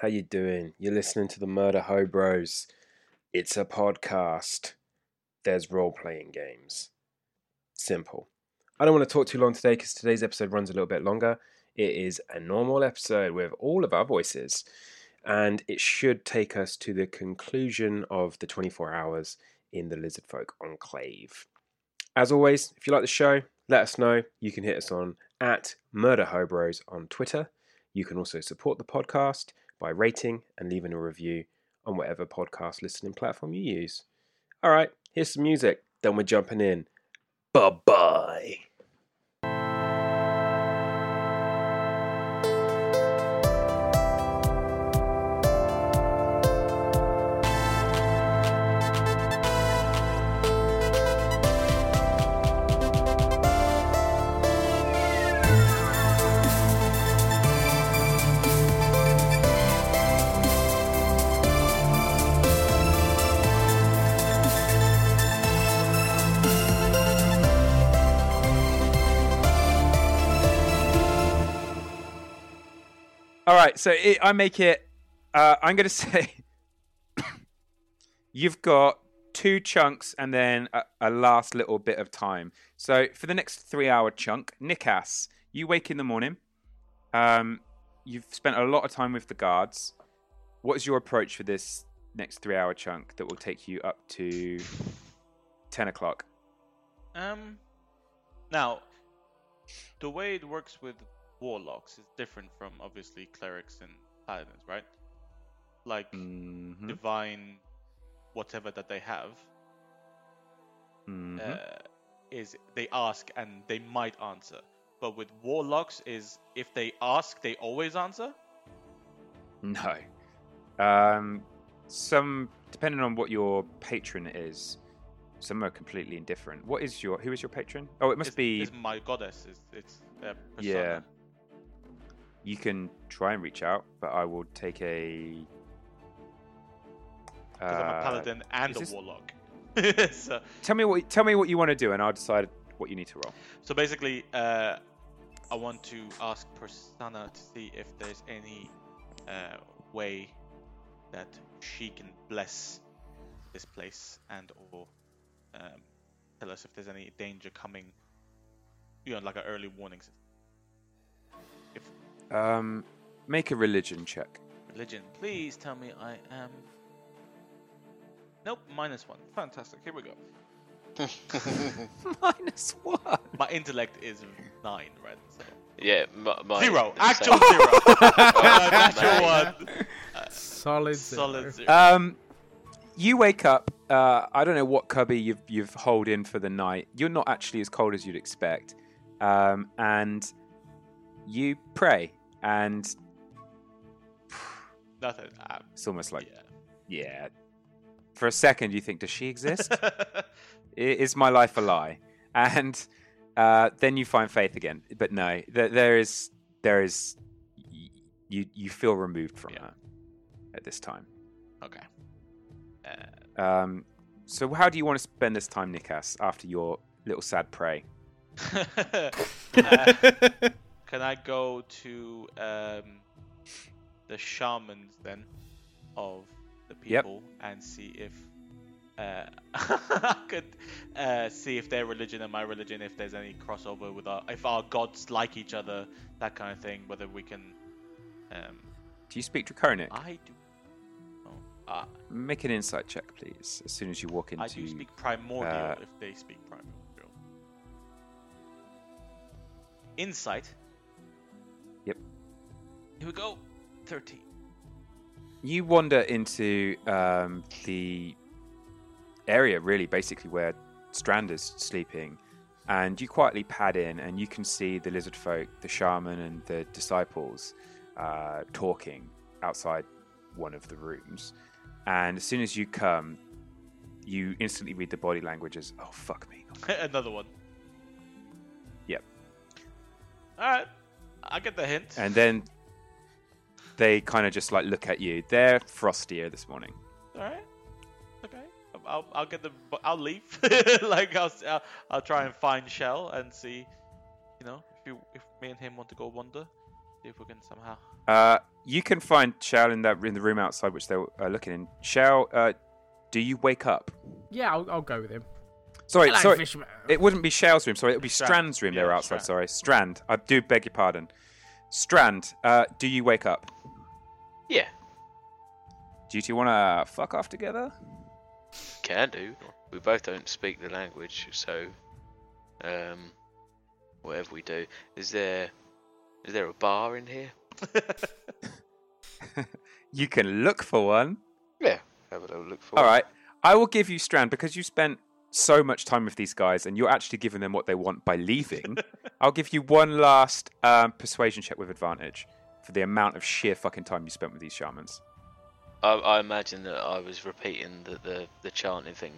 How you doing? You're listening to the Murder Hobros. It's a podcast. There's role-playing games. Simple. I don't want to talk too long today because today's episode runs a little bit longer. It is a normal episode with all of our voices, and it should take us to the conclusion of the 24 hours in the Lizard Folk Enclave. As always, if you like the show, let us know. You can hit us on at Murder Hobros on Twitter. You can also support the podcast by rating and leaving a review on whatever podcast listening platform you use. All right, here's some music. Then we're jumping in. Bye bye. All right, so it, I make it. Uh, I'm going to say you've got two chunks and then a, a, last little bit of time. So for the next three-hour chunk, Nikas, you wake in the morning. Um, you've spent a lot of time with the guards. What is your approach for this next three-hour chunk that will take you up to ten o'clock? Um, now the way it works with warlocks is different from obviously clerics and paladins, right? Like Mhm. divine, whatever that they have, Mhm. uh, is they ask and they might answer. But with warlocks, is if they ask, they always answer. No. Um, some depending on what your patron is, some are completely indifferent. What is your who is your patron? Oh, it must It's, be. it's my goddess. It's, it's. Yeah. You can try and reach out, but I will take a. Because I'm a uh, paladin and a this- warlock. so, Tell me what tell me what you want to do, and I'll decide what you need to roll. So basically, uh, I want to ask Persana to see if there's any uh, way that she can bless this place and or um, tell us if there's any danger coming. You know, like an early warning Um, make a religion check. religion, please tell me I am. Nope, minus one. Fantastic. Here we go. Minus one. My intellect is nine, right? So. Yeah, my, my Zero. Actual zero. Uh, natural Nice. one. Solid zero. Solid zero. Um, you wake up. Uh, I don't know what cubby you've you've holed in for the night. You're not actually as cold as you'd expect, um, and you pray, and Nothing. It's almost like yeah. yeah. For a second, you think, does she exist? Is my life a lie? And uh, then you find faith again. But no, there, there is there is you you feel removed from Yeah. her at this time. okay. Uh, Um, so how do you want to spend this time, Nikas, after your little sad pray? Uh, can I go to um, the shamans then of the Yep. people and see if uh, I could uh, see if their religion and my religion, if there's any crossover with our, if our gods like each other, that kind of thing. Whether we can, um, Do you speak Draconic? I do. Oh, uh, Make an insight check, please, as soon as you walk into. I do speak primordial uh, if they speak primordial. Insight. Here we go. Thirteen. You wander into um, the area, really, basically where Strand is sleeping, and you quietly pad in, and you can see the lizard folk, the shaman, and the disciples uh, talking outside one of the rooms. And as soon as you come, you instantly read the body language as, "Oh fuck me." Another one. Yep. All right. I get the hint. And then they kind of just like look at you. They're frostier this morning. All right. Okay. I'll, I'll get the. I'll leave. like I'll, I'll I'll try and find Shell and see, you know, if you if me and him want to go wander, see if we can somehow. Uh, you can find Shell in that in the room outside, which they're uh, looking in. Shell, uh, do you wake up? Yeah, I'll, I'll go with him. Sorry, Hello, sorry. Fishman. It wouldn't be Shell's room. Sorry, it would be Strand. Strand's room. they Yeah, were outside. Strand. Sorry, Strand. I do beg your pardon. Strand, uh, do you wake up? Yeah, Do you two want to fuck off together? can do. We both don't speak the language, so um, whatever we do, is there is there a bar in here? You can look for one. Yeah, have a little look for. All one. right. I will give you Strand because you spent so much time with these guys and you're actually giving them what they want by leaving. I'll give you one last um, persuasion check with advantage for the amount of sheer fucking time you spent with these shamans. I, I imagine that I was repeating the, the the chanting thing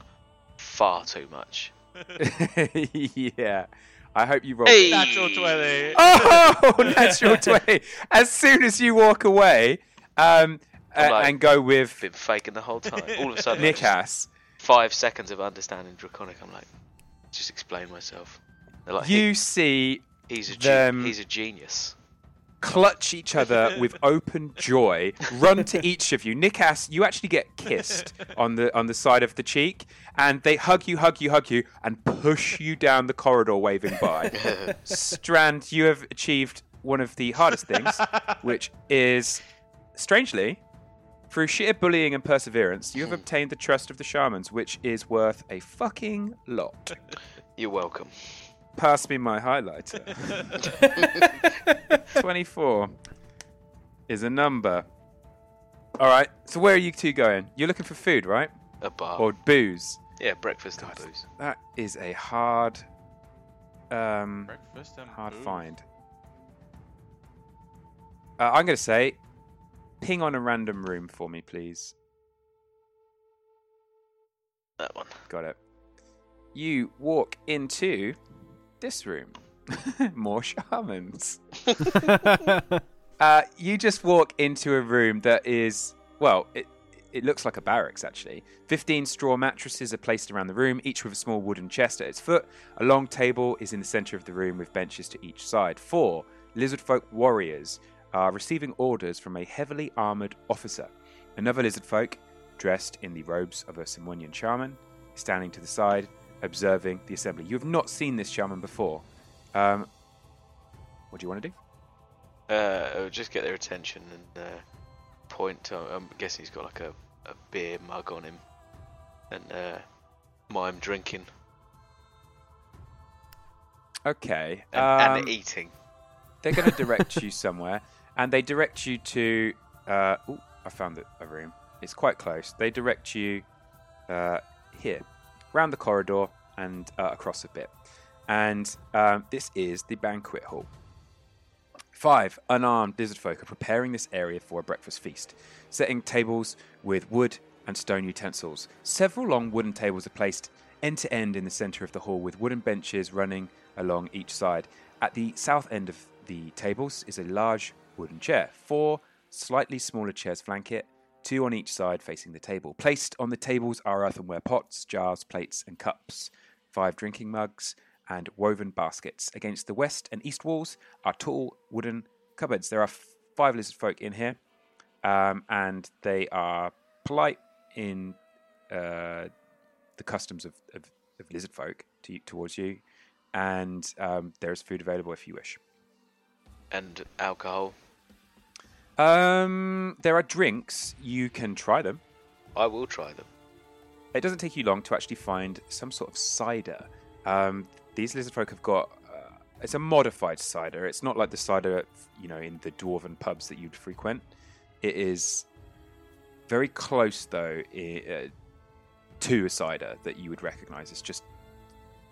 far too much. yeah. I hope you roll. Hey! Natural twenty. Oh, natural 20. As soon as you walk away um, I'm like- and go with Been faking the whole time. All of a sudden, I just- Nikas, five seconds of understanding draconic. I'm like, just explain myself. They're like, you see he's a ge- them- he's a genius. Clutch each other with open joy, run to each of you. Nikas, you actually get kissed on the on the side of the cheek, and they hug you, hug you, hug you, and push you down the corridor, waving by. Strand, you have achieved one of the hardest things, which is, strangely, through sheer bullying and perseverance, you have obtained the trust of the shamans, which is worth a fucking lot. You're welcome. Pass me my highlighter. 24 is a number. All right. So where are you two going? You're looking for food, right? A bar. Or booze? yeah, breakfast and booze. That is a hard, um, Breakfast and hard booze. find. Uh, I'm going to say, ping on a random room for me, please. That one. Got it. You walk into this room. More shamans. Uh, you just walk into a room that is, well, it, it looks like a barracks actually. 15 straw mattresses are placed around the room, each with a small wooden chest at its foot. A long table is in the center of the room with benches to each side. Four lizard folk warriors are receiving orders from a heavily armored officer. Another lizard folk, dressed in the robes of a Semuanya shaman, standing to the side, observing the assembly. You have not seen this shaman before. Um, what do you want to do? Uh, it'll just get their attention and uh, point. To, I'm guessing he's got like a, a beer mug on him, and uh, mime drinking Okay. and, um, and eating. they're going to direct you somewhere, and they direct you to. Uh, ooh, I found a room. It's quite close. They direct you uh, here, round the corridor and uh, across a bit, and um, this is the banquet hall. Five unarmed lizard folk are preparing this area for a breakfast feast, setting tables with wood and stone utensils. Several long wooden tables are placed end to end in the center of the hall, with wooden benches running along each side. At the south end of the tables is a large wooden chair. Four slightly smaller chairs flank it, two on each side facing the table. Placed on the tables are earthenware pots, jars, plates, and cups, five drinking mugs, and woven baskets. Against the west and east walls are tall wooden cupboards. There are f- five lizard folk in here, um, and they are polite in uh, the customs of, of, of lizard folk to, towards you, and um, there is food available if you wish. And alcohol. Um, there are drinks. You can try them. I will try them. It doesn't take you long to actually find some sort of cider. Um, these lizard folk have got. Uh, it's a modified cider. It's not like the cider, you know, in the dwarven pubs that you'd frequent. It is very close, though, uh, to a cider that you would recognize. It's just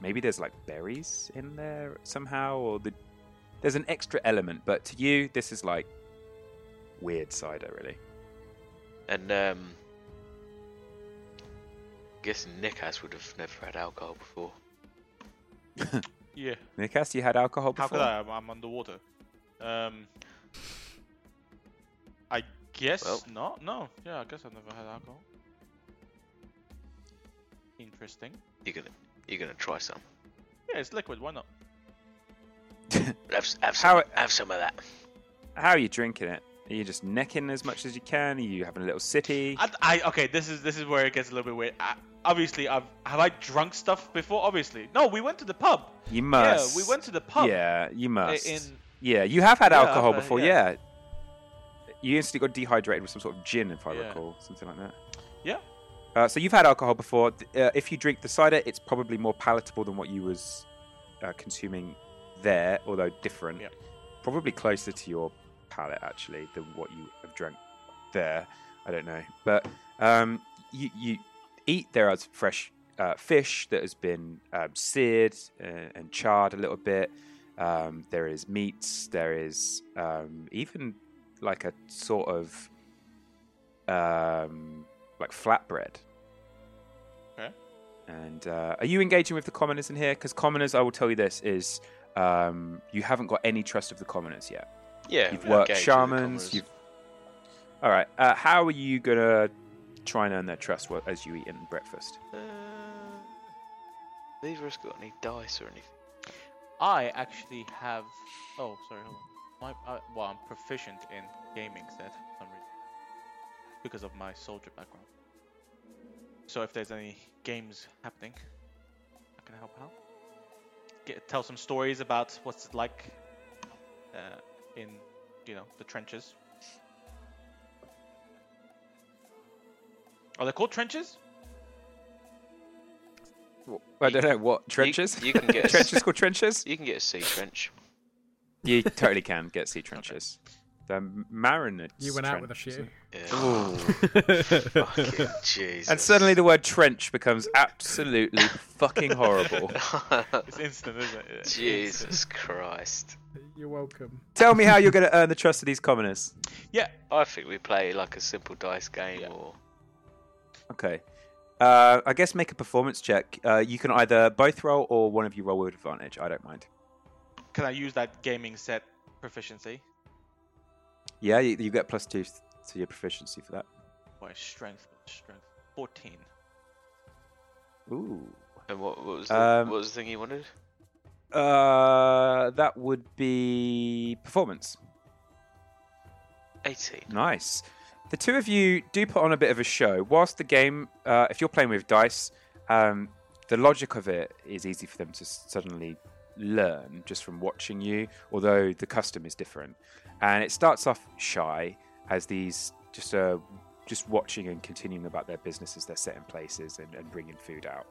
maybe there's like berries in there somehow, or the there's an extra element. But to you, this is like weird cider, really. And um, guessing Nikas would have never had alcohol before. Yeah. Nikas, you had alcohol How before? could I? I'm, I'm underwater. Um. I guess Well- not. No. Yeah, I guess I've never had alcohol. Interesting. You're gonna, you're gonna try some. Yeah, it's liquid. Why not? Have, s- have some, How- have some of that. How are you drinking it? Are you just necking as much as you can? Are you having a little city? I, I okay. This is this is where it gets a little bit weird. I, obviously, I've have I drunk stuff before? Obviously, no. We went to the pub. You must. Yeah, we went to the pub. Yeah, you must. in- yeah, you have had Yeah, alcohol uh, before. yeah. Yeah. You instantly got dehydrated with some sort of gin, if I recall, something like that. Yeah. Uh, so you've had alcohol before. Uh, if you drink the cider, it's probably more palatable than what you was uh, consuming there, although different. Yeah. Probably closer to your palate actually than what you have drank there. I don't know, but um, you you eat there as fresh uh, fish that has been um, seared uh, and charred a little bit. Um, there is meats. There is um, even like a sort of um, like flatbread. Okay. And uh, are you engaging with the commoners in here? Because commoners, I will tell you this, is um, you haven't got any trust of the commoners yet. Yeah, You've worked engage with the shamans. You've all right. Uh, how are you gonna try and earn their trust as you eat in breakfast? Uh, neither of us got any dice or anything. I actually have. Oh, sorry. Hold on. My, uh, well, I'm proficient in gaming set for some reason because of my soldier background. So if there's any games happening, I can help out. Get, tell some stories about what's it like uh, in, you know, the trenches. Are they called trenches? I don't know what trenches. you can get a s- trenches called trenches. You can get a sea trench. You totally can get sea trenches. The Marinette. You went out with a few. Yeah. Ooh. Fucking Jesus. and suddenly the word trench becomes absolutely fucking horrible. It's instant, isn't it? It's Jesus Christ. You're welcome. Tell me how you're going to earn the trust of these commoners. Yeah, I think we play like a simple dice game Yeah. or Okay. Uh, I guess make a performance check. Uh, you can either both roll or one of you roll with advantage. I don't mind. can I use that gaming set proficiency? Yeah, you, you get plus two to your proficiency for that. Boy, strength, strength. 14. Ooh. and what, what was the, Um, what was the thing you wanted? Uh, that would be performance. 18. Nice. The two of you do put on a bit of a show. Whilst the game, uh, if you're playing with dice, um, the logic of it is easy for them to suddenly learn just from watching you, although the custom is different. And it starts off shy as these just uh, just watching and continuing about their business as they're setting places and, and bringing food out.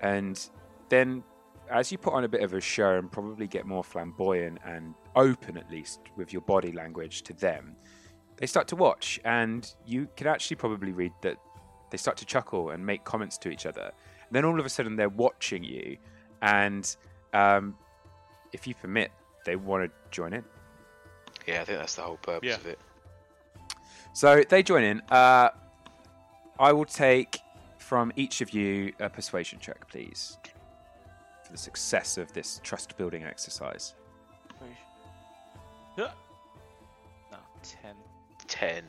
And then as you put on a bit of a show and probably get more flamboyant and open at least with your body language to them, they start to watch and you can actually probably read that they start to chuckle and make comments to each other. And then all of a sudden they're watching you and um, if you permit, they want to join in. Yeah, I think that's the whole purpose Yeah. of it. So they join in. Uh, I will take from each of you a persuasion check, please, for the success of this trust building exercise. Yeah. No, 10. 10.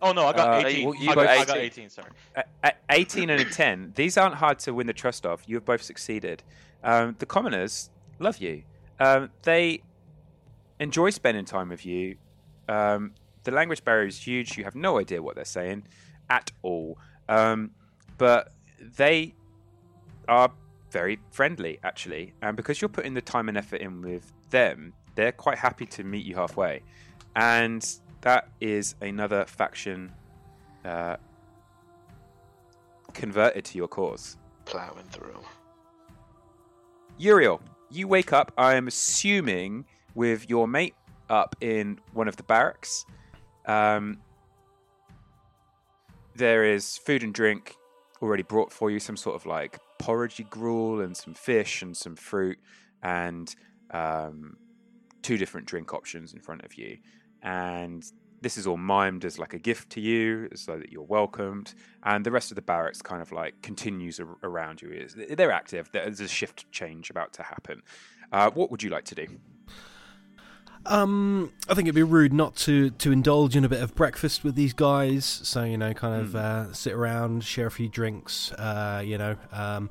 Oh no, I got Uh, 18. well, you I, got got, I got 18. 18, sorry. A- a- 18 and a 10. These aren't hard to win the trust of. You have both succeeded. Um, the commoners love you. Um, they enjoy spending time with you. Um, the language barrier is huge. You have no idea what they're saying at all. Um, but they are very friendly, actually. And because you're putting the time and effort in with them, they're quite happy to meet you halfway. And that is another faction uh, converted to your cause. Plowing through. Uriel, you wake up, I am assuming, with your mate up in one of the barracks. Um, there is food and drink already brought for you, some sort of like porridgey gruel and some fish and some fruit and um, two different drink options in front of you. And this is all mimed as like a gift to you so that you're welcomed. And the rest of the barracks kind of like continues ar- around you. They're active, there's a shift change about to happen. Uh, what would you like to do? Um, I think it'd be rude not to to indulge in a bit of breakfast with these guys. So you know, kind of Hmm. uh, sit around, share a few drinks. Uh, you know, um,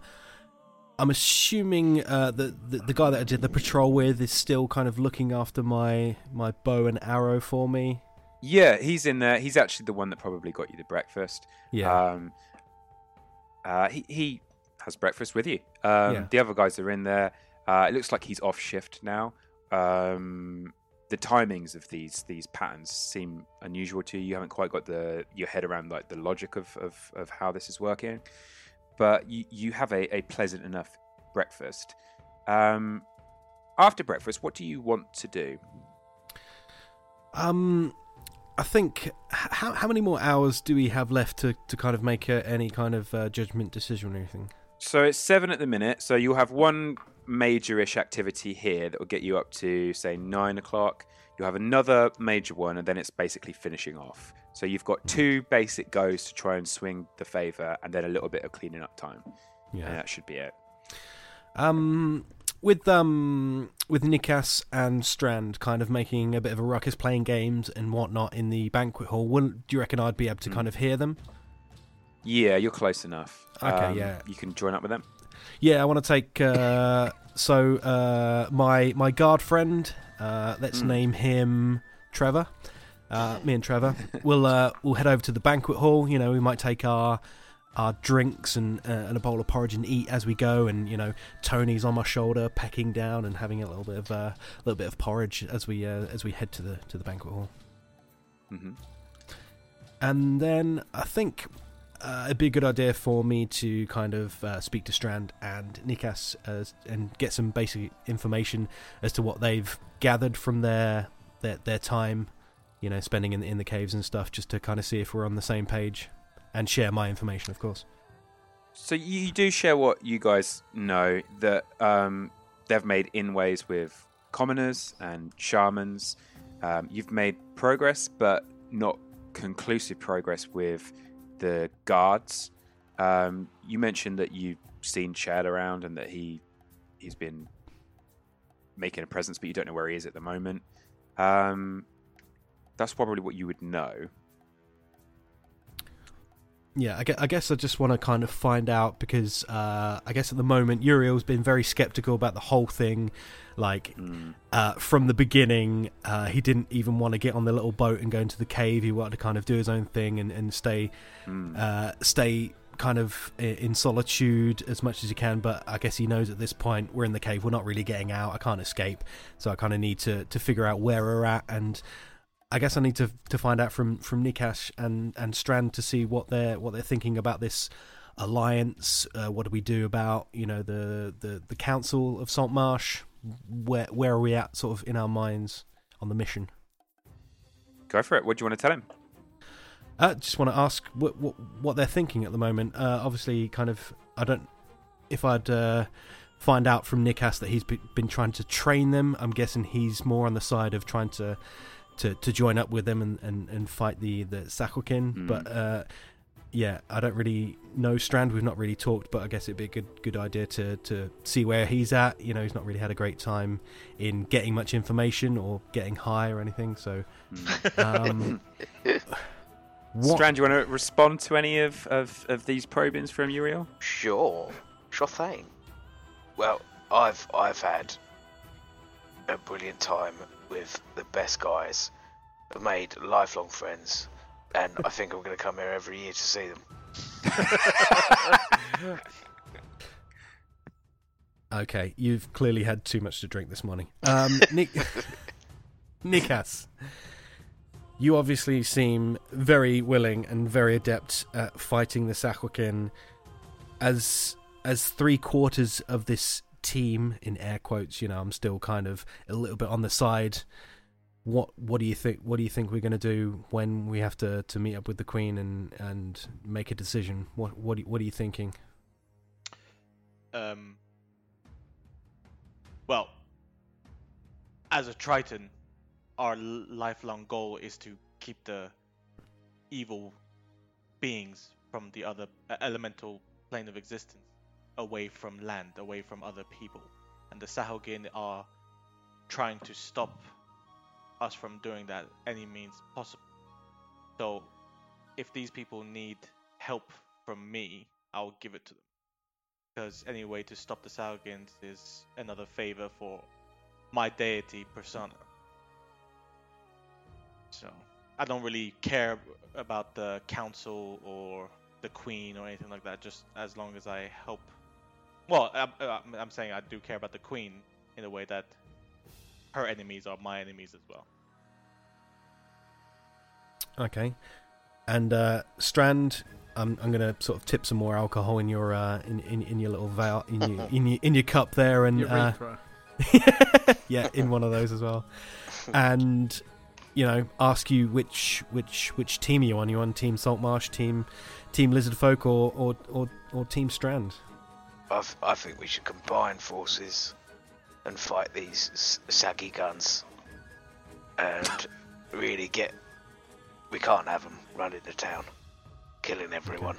I'm assuming uh, that the, the guy that I did the patrol with is still kind of looking after my my bow and arrow for me. Yeah, he's in there. He's actually the one that probably got you the breakfast. Yeah, Um, uh, he he has breakfast with you. Um, Yeah. The other guys are in there. Uh, it looks like he's off shift now. Um, the timings of these these patterns seem unusual to you. You haven't quite got the your head around like the logic of of, of how this is working, but you you have a, a pleasant enough breakfast. Um, after breakfast, what do you want to do? um, I think how how many more hours do we have left to to kind of make a, any kind of uh, judgment decision or anything? So it's seven at the minute. So you'll have one major-ish activity here that will get you up to say nine o'clock. You'll have another major one, and then it's basically finishing off. So you've got two basic goes to try and swing the favor, and then a little bit of cleaning up time. Yeah, and that should be it. Um, with um with Nikas and Strand kind of making a bit of a ruckus, playing games and whatnot in the banquet hall. Wouldn't, do you reckon I'd be able to Hmm. kind of hear them? Yeah, you're close enough. Um, Okay, yeah. You can join up with them. Yeah, I want to take. Uh, so uh, my my guard friend, uh, let's Mm. name him Trevor. Uh, me and Trevor, we'll uh, we'll head over to the banquet hall. You know, we might take our our drinks and uh, and a bowl of porridge and eat as we go. And you know, Tony's on my shoulder, pecking down and having a little bit of a uh, little bit of porridge as we uh, as we head to the to the banquet hall. hmm And then I think uh, it'd be a good idea for me to kind of uh, speak to Strand and Nikas as, and get some basic information as to what they've gathered from their their, their time, you know, spending in in the caves and stuff, just to kind of see if we're on the same page, and share my information, of course. So you do share what you guys know that um, they've made in ways with commoners and shamans. Um, you've made progress, but not conclusive progress with the guards. Um, you mentioned that you've seen Chad around and that he he's been making a presence, but you don't know where he is at the moment. Um, that's probably what you would know. Yeah, I gue- I guess I just want to kind of find out because uh, I guess at the moment Uriel's been very skeptical about the whole thing. Like Mm. uh, from the beginning, uh, he didn't even want to get on the little boat and go into the cave. He wanted to kind of do his own thing and, and stay Mm. uh, stay kind of in solitude as much as he can. But I guess he knows at this point we're in the cave. We're not really getting out. I can't escape, so I kind of need to to figure out where we're at and. I guess I need to to find out from from Nikash and and Strand to see what they're what they're thinking about this alliance. Uh, what do we do about you know the the the council of Saltmarsh? Where where are we at, sort of in our minds on the mission? Go for it. What do you want to tell him? I just want to ask what, what what they're thinking at the moment. Uh, obviously, kind of, I don't. If I'd uh, find out from Nikas that he's be, been trying to train them, I'm guessing he's more on the side of trying to to, to join up with them and, and, and fight the the Sahuagin. Mm. But uh, yeah, I don't really know Strand. We've not really talked, but I guess it'd be a good good idea to to see where he's at. You know, he's not really had a great time in getting much information or getting high or anything. So. Um, what- Strand, do you want to respond to any of, of, of these probings from Uriel? Sure, sure thing. Well, I've I've had a brilliant time with the best guys. I've made lifelong friends, and I think I'm going to come here every year to see them. Okay, you've clearly had too much to drink this morning. Um, Nick, Nikas, you obviously seem very willing and very adept at fighting the Sahuagin. As as three quarters of this team, in air quotes, you know, I'm still kind of a little bit on the side. What what do you think? What do you think we're going to do when we have to, to meet up with the Queen and, and make a decision? What what what are you thinking? Um. Well, as a Triton, our lifelong goal is to keep the evil beings from the other elemental plane of existence away from land, away from other people. And the Sahuagin are trying to stop us from doing that any means possible. So, if these people need help from me, I'll give it to them. Because any way to stop the Sahuagins is another favor for my deity Persana. So, I don't really care about the council or the queen or anything like that. Just as long as I help. Well, I'm, I'm- I'm saying I do care about the queen in a way that her enemies are my enemies as well. Okay. And uh, Strand, I'm I'm gonna sort of tip some more alcohol in your uh, in, in in your little vial in your in your, in your cup there, and uh, yeah, in one of those as well. And you know, ask you which which which team are you on? You on Team Saltmarsh, Team Team Lizard Folk, or or or, or Team Strand? I I think we should combine forces and fight these s- saggy guns and really get. We can't have them running the town, killing everyone.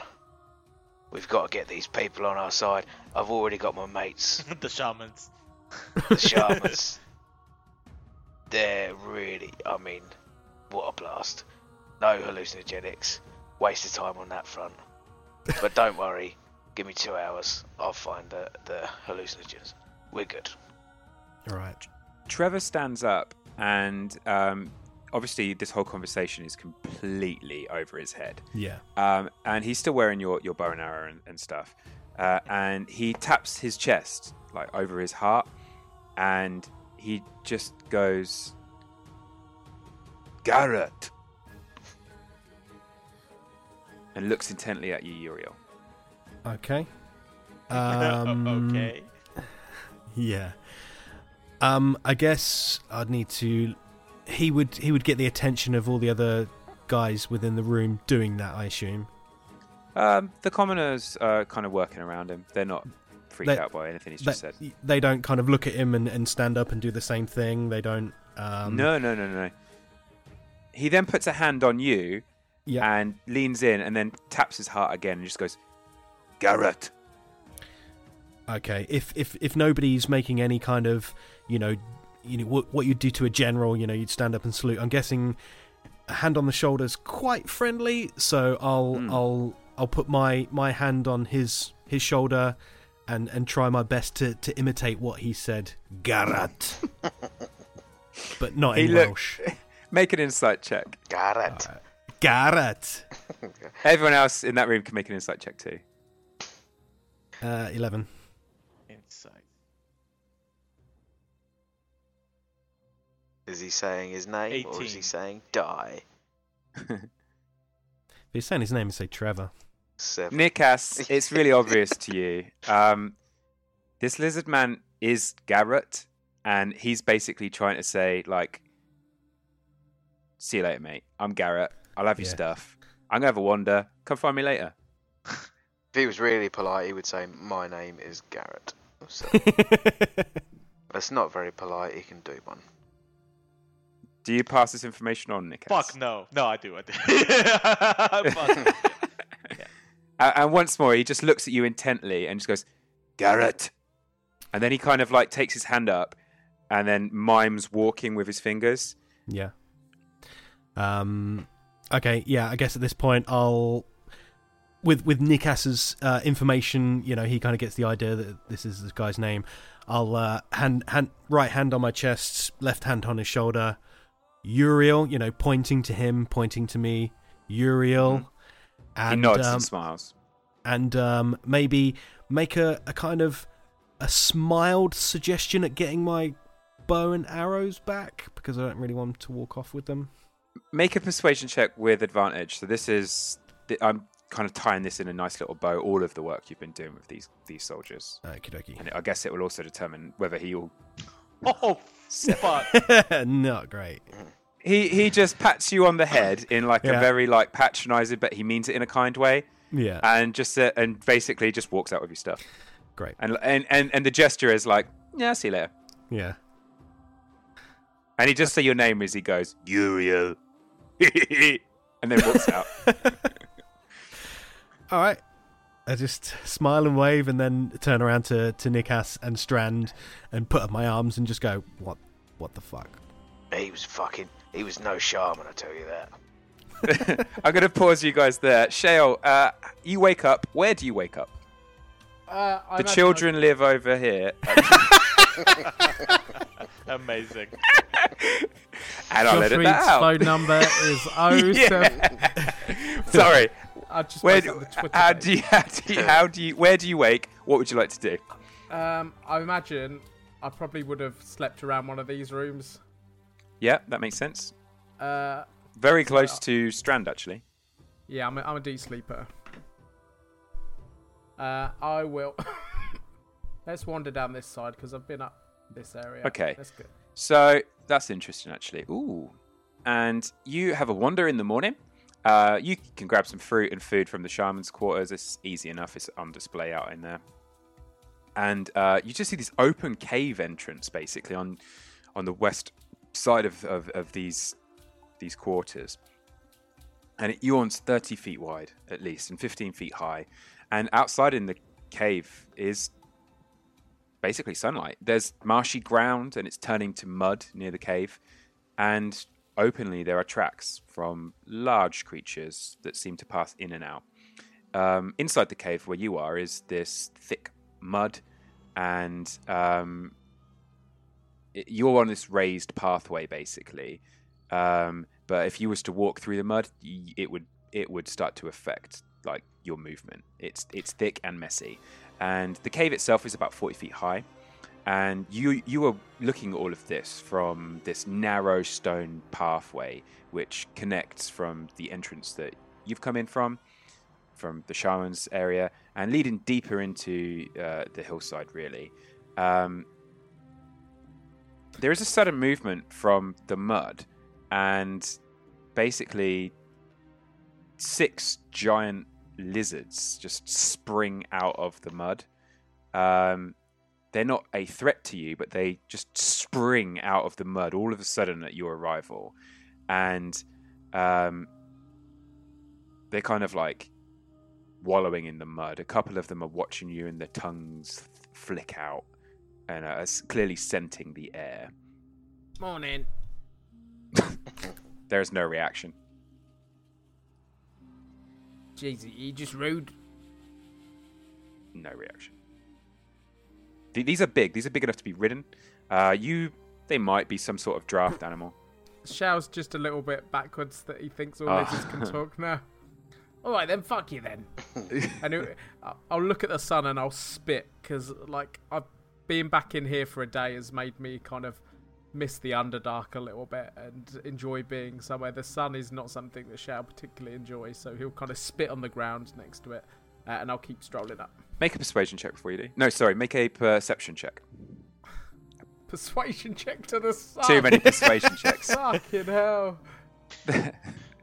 We've got to get these people on our side. I've already got my mates, the shamans. the shamans. They're really, I mean, what a blast. No hallucinogenics. Waste of time on that front. But don't worry, give me two hours. I'll find the, the hallucinogens. We're good. All right. Trevor stands up, and um, obviously, this whole conversation is completely over his head. Yeah. Um, and he's still wearing your, your bow and arrow and, and stuff. Uh, and he taps his chest, like over his heart, and he just goes, Garrett! And looks intently at you, Uriel. Okay. Um, okay. Yeah. Um, I guess I'd need to. He would he would get the attention of all the other guys within the room doing that. I assume. Um, the commoners are kind of working around him. They're not freaked They- out by anything he's They, just said. they don't kind of look at him and, and stand up and do the same thing. They don't. Um, no, no, no, no. He then puts a hand on you Yeah. and leans in and then taps his heart again and just goes, Garrett. Okay. If if if nobody's making any kind of you know you know what what you'd do to a general, you know, you'd stand up and salute. I'm guessing a hand on the shoulder's quite friendly, so I'll Hmm. I'll I'll put my my hand on his his shoulder and and try my best to to imitate what he said. Garrett. but not He in look- Welsh. Make an insight check. Garrett. Garrett. Everyone else in that room can make an insight check too. Uh, Eleven. Insight. Is he saying his name or is he saying die? If he's saying his name, say Trevor. Seven. Nikas, it's really obvious to you. Um, this lizard man is Garrett, and he's basically trying to say, like, see you later, mate. I'm Garrett. I'll have your Yeah. stuff. I'm going to have a wander. Come find me later. If he was really polite, he would say, "My name is Garrett." So, that's not very polite. He can do one. Do you pass this information on, Nick? Fuck no. No, I do. I do. Fuck. And, and once more, he just looks at you intently and just goes, Garrett. And then he kind of like takes his hand up and then mimes walking with his fingers. Yeah. Um. Okay. Yeah. I guess at this point, I'll with with Nikas's uh, information, you know, he kind of gets the idea that this is this guy's name. I'll uh, hand hand right hand on my chest, left hand on his shoulder. Uriel, you know, pointing to him, pointing to me. Uriel, and he nods um, and smiles. and um, maybe make a, a kind of a smiled suggestion at getting my bow and arrows back because I don't really want to walk off with them. Make a persuasion check with advantage. So this is I'm kind of tying this in a nice little bow. All of the work you've been doing with these these soldiers, Okie dokie. and I guess it will also determine whether he'll. Oh, fuck. Not great. He he just pats you on the head in like Yeah. a very like patronising, but he means it in a kind way, Yeah, and just uh, and basically just walks out with your stuff. great. And and and, and the gesture is like, yeah, see you later. Yeah. And he just say your name as he goes, Uriel, and then walks out. All right. I just smile and wave, and then turn around to to Nikas and Strand, and put up my arms and just go, "What? What the fuck?" He was fucking. He was no shaman, I tell you that. I'm going to pause you guys there. Shale, uh, you wake up. Where do you wake up? Uh, I The imagine children live over here. Amazing. and I'll Josh edit that out. phone number is oh seven. Yeah. Sorry. I just Where do, the Twitter how page. do you how do you how do you where do you wake? What would you like to do? Um, I imagine I probably would have slept around one of these rooms. Yeah, that makes sense. Uh, Very close to Strand, actually. yeah, I'm a, I'm a D sleeper. Uh, I will. Let's wander down this side because I've been up this area. Okay. That's good. So that's interesting, actually. Ooh, and you have a wander in the morning. Uh, you can grab some fruit and food from the shaman's quarters. It's easy enough. It's on display out in there. And uh, you just see this open cave entrance, basically on on the west side of, of, of these these quarters. And it yawns 30 feet wide, at least, and 15 feet high. And outside in the cave is basically sunlight. There's marshy ground and it's turning to mud near the cave. And openly, there are tracks from large creatures that seem to pass in and out. Um, inside the cave where you are is this thick mud, and um, it- you're on this raised pathway basically. Um, but if you was to walk through the mud, it would it would start to affect like your movement. It's it's thick and messy, and the cave itself is about forty feet high. And you you are looking at all of this from this narrow stone pathway, which connects from the entrance that you've come in from, from the shaman's area, and leading deeper into uh, the hillside. Really, um, there is a sudden movement from the mud, and basically six giant lizards just spring out of the mud. Um, they're not a threat to you, but they just spring out of the mud all of a sudden at your arrival, and um, they're kind of like wallowing in the mud. A couple of them are watching you, and their tongues flick out and are clearly scenting the air. Morning. There's no reaction. Jeez, you just rude. No reaction. Th- These are big. These are big enough to be ridden. Uh, you, they might be some sort of draft animal. Shou's just a little bit backwards that he thinks all Ah. lizards can talk now. All right, then fuck you then. and it, I'll look at the sun and I'll spit because, like, I've being back in here for a day has made me kind of miss the underdark a little bit and enjoy being somewhere. The sun is not something that Shao particularly enjoys, so he'll kind of spit on the ground next to it, uh, and I'll keep strolling up. Make a persuasion check before you do. No, sorry. Make a perception check. Persuasion check to the sun. Too many persuasion checks. Fucking hell.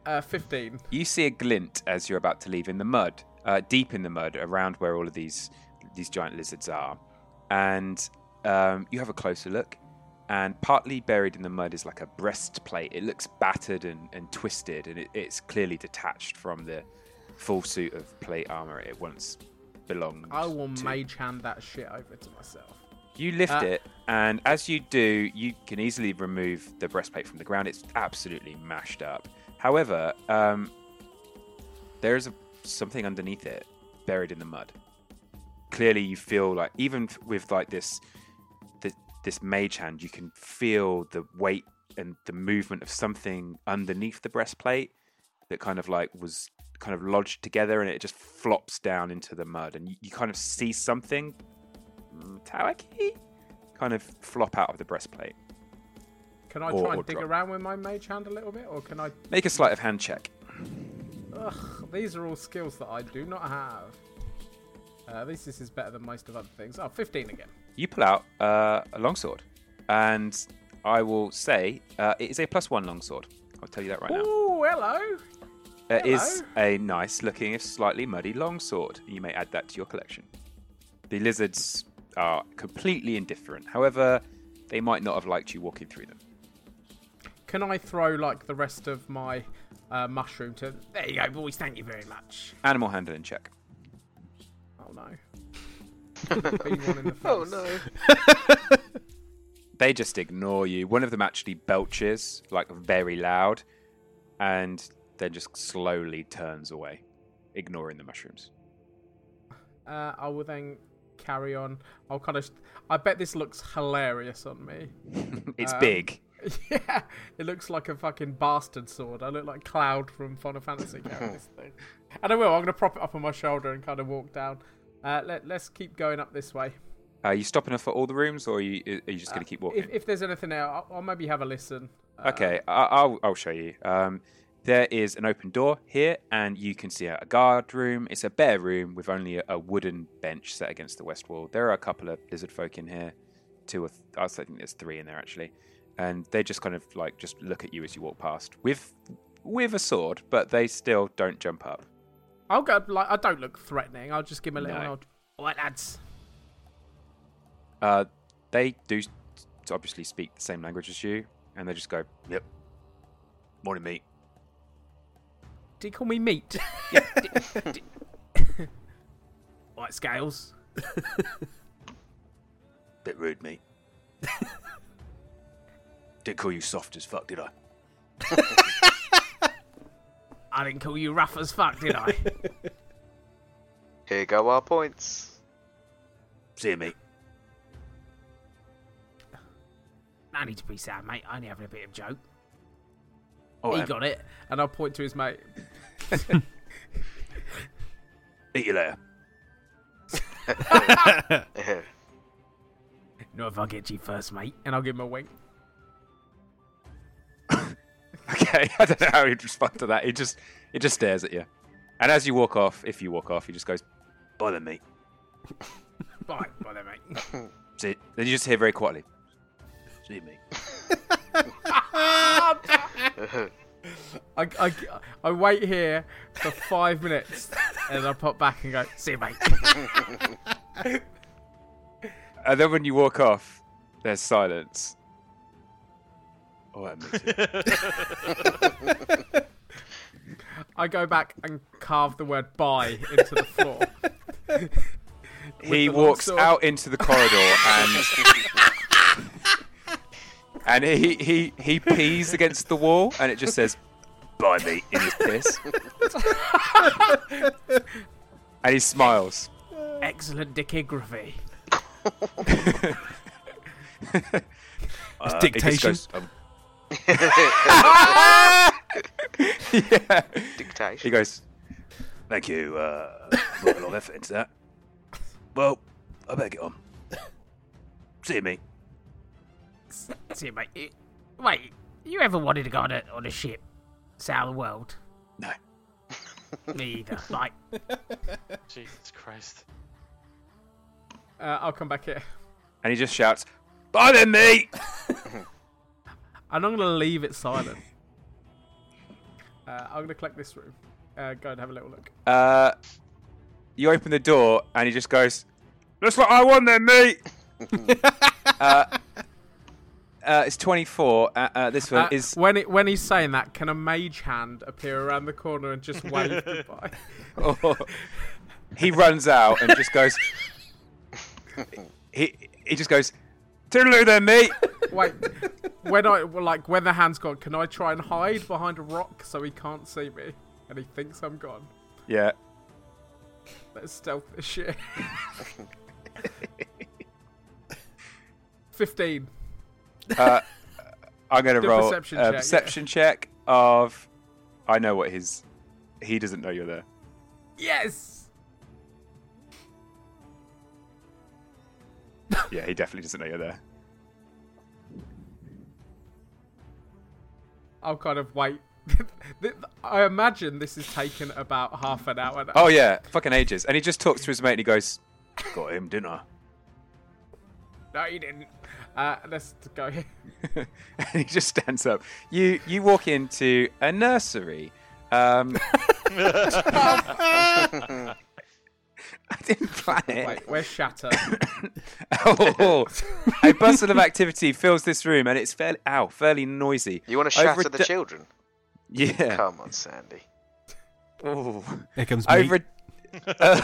Uh, fifteen. You see a glint as you're about to leave in the mud, uh, deep in the mud, around where all of these these giant lizards are, and um, you have a closer look. And partly buried in the mud is like a breastplate. It looks battered and, and twisted, and it, it's clearly detached from the full suit of plate armor it once belonged. I will to. mage hand that shit over to myself. You lift Uh, it, and as you do, you can easily remove the breastplate from the ground. It's absolutely mashed up. However, um, there is a something underneath it, buried in the mud. Clearly, you feel like even with like this, this, this mage hand, you can feel the weight and the movement of something underneath the breastplate that kind of like was kind of lodged together, and it just flops down into the mud, and you, you kind of see something, mm, Tawaki, kind of flop out of the breastplate. Can I Or- try and dig drop. around with my mage hand a little bit, or can I? Make a sleight of hand check. Ugh, these are all skills that I do not have. Uh, at least this is better than most of other things. Oh, 15 again. You pull out uh, a longsword, and I will say uh, it is a plus one longsword. I'll tell you that right now. Oh, hello. It is hello. a nice looking, if slightly muddy longsword. You may add that to your collection. The lizards are completely indifferent. However, they might not have liked you walking through them. Can I throw like the rest of my uh, mushroom to? There you go, boys. Thank you very much. Animal handling check. Oh no. Been one in the. Oh no. They just ignore you. One of them actually belches, like very loud, and then just slowly turns away, ignoring the mushrooms. Uh, I will then carry on. I'll kind of. I bet this looks hilarious on me. It's Um, big. yeah, it looks like a fucking bastard sword. I look like Cloud from Final Fantasy carrying this thing. And I will. I'm going to prop it up on my shoulder and kind of walk down. Uh, let, let's keep going up this way. Are you stopping us for all the rooms, or are you, are you just going to keep walking? If, if there's anything there, I'll, I'll maybe have a listen. Uh, Okay, I- I'll I'll show you. Um, there is an open door here, and you can see a guard room. It's a bare room with only a, wooden bench set against the west wall. There are a couple of lizard folk in here, two or th- I think there's three in there actually, and they just kind of like just look at you as you walk past with with a sword, but they still don't jump up. I'll go. Like I don't look threatening. I'll just give him a little No. nod. All right, lads. Uh, they do obviously speak the same language as you, and they just go, "Yep, morning, mate." Do you call me meat? Right, scales. Bit rude, mate. Didn't call you soft as fuck, did I? I didn't call you rough as fuck, did I? Here go our points. See you, mate. no need to be sad, mate. I only having a bit of joke. Oh, he um, got it, and I'll point to his mate. Eat you later. No, if I get you first, mate, and I'll give him a wink. Okay, I don't know how he'd respond to that. He just, he just stares at you, and as you walk off, if you walk off, he just goes, "Bye then, mate." Bye, bye then, mate. See, then you just hear very quietly, "See you, mate." I, I, I wait here for five minutes, and I pop back and go, "See you, mate." And then when you walk off, there's silence. All right, mate. I go back and carve the word "bye" into the floor. he the walks out into the corridor and and he, he he pees against the wall and it just says bye mate in his piss. And he smiles. Excellent dickigraphy. Uh, he just dictation. goes, um, yeah. He goes thank you uh put a lot of effort into that. Well I better get on. See you mate See you, mate. You- Wait, you ever wanted to go on a, on a ship, sail the world? no Me either. Like, Jesus Christ. uh, I'll come back here. and he just shouts bye then mate I'm not going to leave it silent. Uh, I'm going to collect this room. Uh, go and have a little look. Uh, you open the door and he just goes, "Looks like I won then, mate." uh, uh, it's twenty-four. Uh, uh, this one Uh, is. when it when he's saying that, can a mage hand appear around the corner and just wave goodbye? Oh. he runs out and just goes. he he just goes, "Toodaloo then, mate." Wait, when I like when the hand's gone, can I try and hide behind a rock so he can't see me and he thinks I'm gone? Yeah. Let's stealth this shit. 15. Uh, I'm going to roll perception a check, yeah. perception check of. I know what his. He doesn't know you're there. Yes! Yeah, he definitely doesn't know you're there. I'll kind of wait. I imagine this has taken about half an hour now. Oh yeah, fucking ages. And he just talks to his mate and he goes, "Got him, didn't I?" No, you didn't. Uh, let's go here. and he just stands up. You you walk into a nursery. Um, I didn't plan it. Wait, where's Shatter? oh, a bustle of activity fills this room, and it's fairly ow, fairly noisy. You want to shatter a the d- children? Yeah. Come on, Sandy. Ooh. Here comes me. Over. Uh,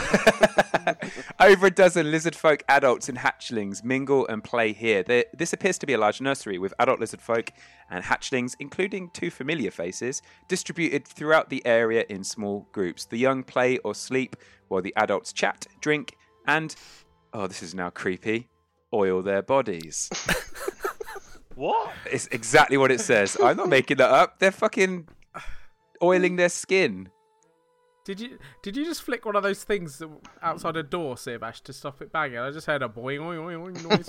over a dozen lizard folk adults and hatchlings mingle and play here. There- this appears to be a large nursery with adult lizard folk and hatchlings, including two familiar faces, distributed throughout the area in small groups. The young play or sleep while the adults chat, drink, and oh, this is now creepy. Oil their bodies. What? It's exactly what it says. I'm not making that up. They're fucking oiling their skin. Did you did you just flick one of those things outside a door, Seabash, to stop it banging? I just heard a boing oing oing noise.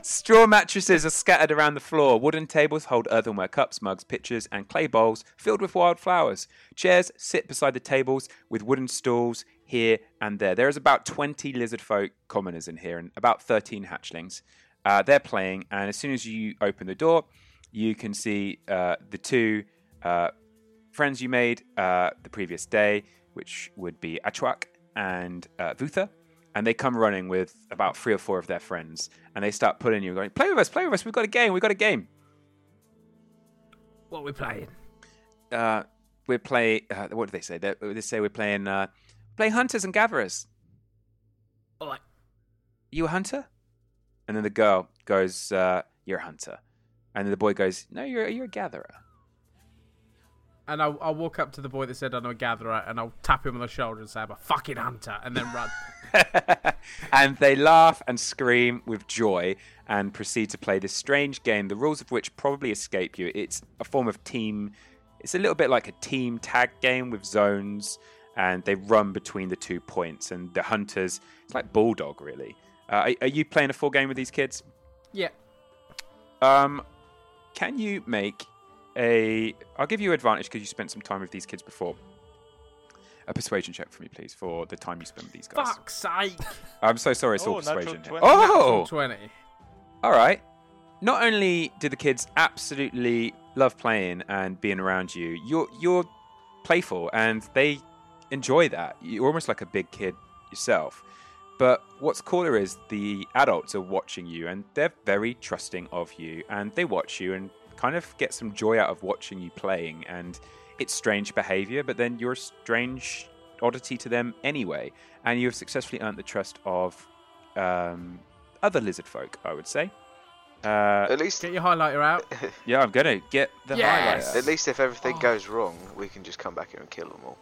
Straw mattresses are scattered around the floor. Wooden tables hold earthenware cups, mugs, pitchers, and clay bowls filled with wild flowers. Chairs sit beside the tables with wooden stools here and there. There is about 20 lizard folk commoners in here and about 13 hatchlings. Uh, they're playing, and as soon as you open the door, you can see uh, the two uh, friends you made uh, the previous day, which would be Achwak and uh, Vutha. And they come running with about three or four of their friends, and they start pulling you, going, "Play with us, play with us. We've got a game. We've got a game. what are we playing? Uh, we're play. Uh, what do they say? They, they say we're playing uh, playing hunters and gatherers. All right. You a hunter? And then the girl goes, uh, "You're a hunter." And the boy goes, "No, you're you're a gatherer." And I'll, I'll walk up to the boy that said I'm a gatherer, and I'll tap him on the shoulder and say I'm a fucking hunter, and then run. and they laugh and scream with joy and proceed to play this strange game, the rules of which probably escape you. It's a form of team, it's a little bit like a team tag game with zones, and they run between the two points. And the hunters, it's like Bulldog, really. Uh, are, are you playing a full game with these kids? yeah. Um, can you make a. I'll give you advantage because you spent some time with these kids before. A persuasion check for me, please, for the time you spent with these guys. Fuck's sake. I'm so sorry, it's all Oh, natural persuasion. 20. Oh, Twenty. all right. Not only do the kids absolutely love playing and being around you, you're you're playful and they enjoy that. You're almost like a big kid yourself. But what's cooler is the adults are watching you and they're very trusting of you and they watch you and kind of get some joy out of watching you playing and it's strange behavior, but then you're a strange oddity to them anyway. And you have successfully earned the trust of um, other lizard folk, I would say. Uh, At least, Get your highlighter out. yeah, I'm gonna get the Yes! highlighter. at least if everything Oh. goes wrong, we can just come back here and kill them all.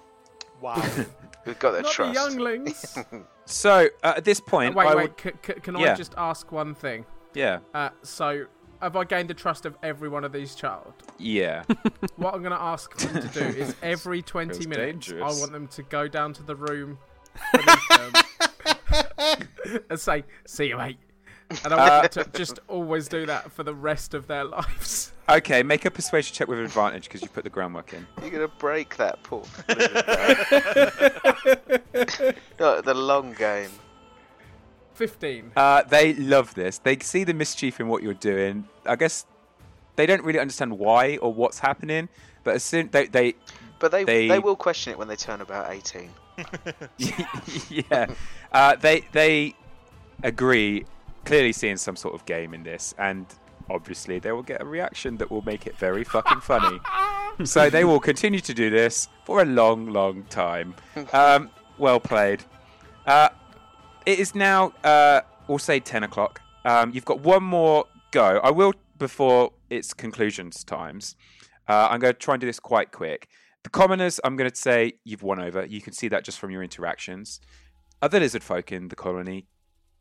Wow. We've got their Not trust. the younglings. So uh, at this point, wait, I wait. would- C- c- can I Yeah. just ask one thing? yeah, Uh, so, have I gained the trust of every one of these child? yeah. What I'm going to ask them to do is every 20 minutes, dangerous. I want them to go down to the room and say, "See you, mate." And I want Uh, them to just always do that for the rest of their lives. okay, make a persuasion check with advantage because you put the groundwork in. You're gonna break that poor. no, the long game. 15. Uh, they love this. They see the mischief in what you're doing. I guess they don't really understand why or what's happening, but as soon they they But they, They- they will question it when they turn about 18. yeah, uh, they they agree, clearly seeing some sort of game in this, and obviously they will get a reaction that will make it very fucking funny. so they will continue to do this for a long, long time. Um, well played. Uh, it is now, uh, we'll say ten o'clock. Um, you've got one more go. I will before its conclusions times. Uh, I'm going to try and do this quite quick. The commoners, I'm going to say you've won over. You can see that just from your interactions. Other lizard folk in the colony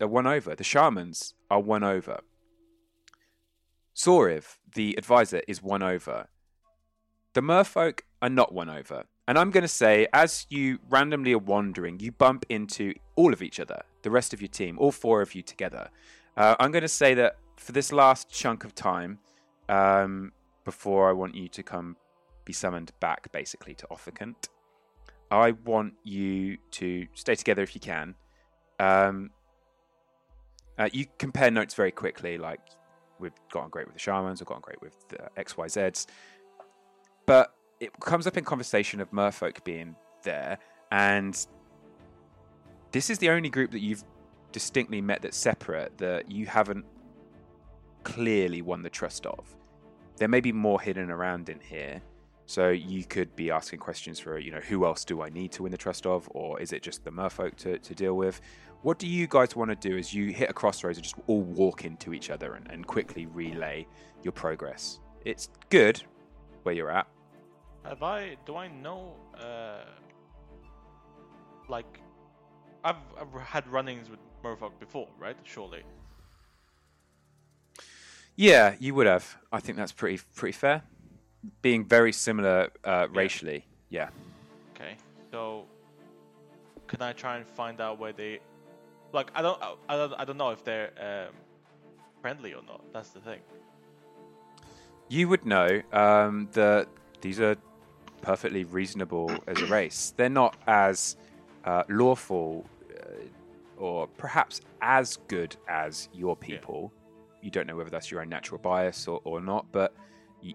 are won over. The shamans are won over. Sauriv, the advisor, is won over. The merfolk are not won over. And I'm going to say, as you randomly are wandering, you bump into all of each other, the rest of your team, all four of you together. Uh, I'm going to say that for this last chunk of time, um, before I want you to come be summoned back, basically, to Othokent, I want you to stay together if you can. Um, uh, you compare notes very quickly, like we've gotten great with the shamans, we've gotten great with the XYZs. But it comes up in conversation of merfolk being there, and this is the only group that you've distinctly met that's separate that you haven't clearly won the trust of. There may be more hidden around in here, so you could be asking questions for, you know, who else do I need to win the trust of, or is it just the merfolk to, to deal with? What do you guys want to do as you hit a crossroads and just all walk into each other and, and quickly relay your progress? It's good where you're at. Have I? Do I know? Uh, like, I've, I've had run-ins with Merfolk before, right? Surely. Yeah, you would have. I think that's pretty pretty fair. Being very similar uh, Yeah. racially, yeah. Okay. So, can I try and find out where they? Like, I don't, I don't, I don't know if they're um, friendly or not. That's the thing. You would know um, that these are perfectly reasonable as a race. They're not as uh, lawful uh, or perhaps as good as your people. You don't know whether that's your own natural bias or, or not, but y-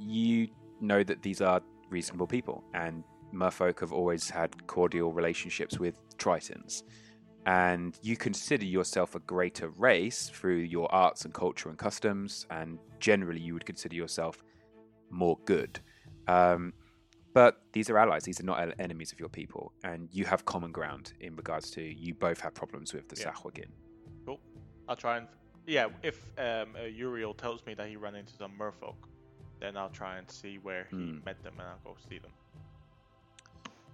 you know that these are reasonable people. And merfolk have always had cordial relationships with Tritons. And you consider yourself a greater race through your arts and culture and customs, and generally you would consider yourself more good. Um, but these are allies; these are not enemies of your people, and you have common ground in regards to you both have problems with the Yeah. Sahuagin. Cool. I'll try and. Yeah, if um, uh, Uriel tells me that he ran into some Merfolk, then I'll try and see where he Hmm. met them and I'll go see them.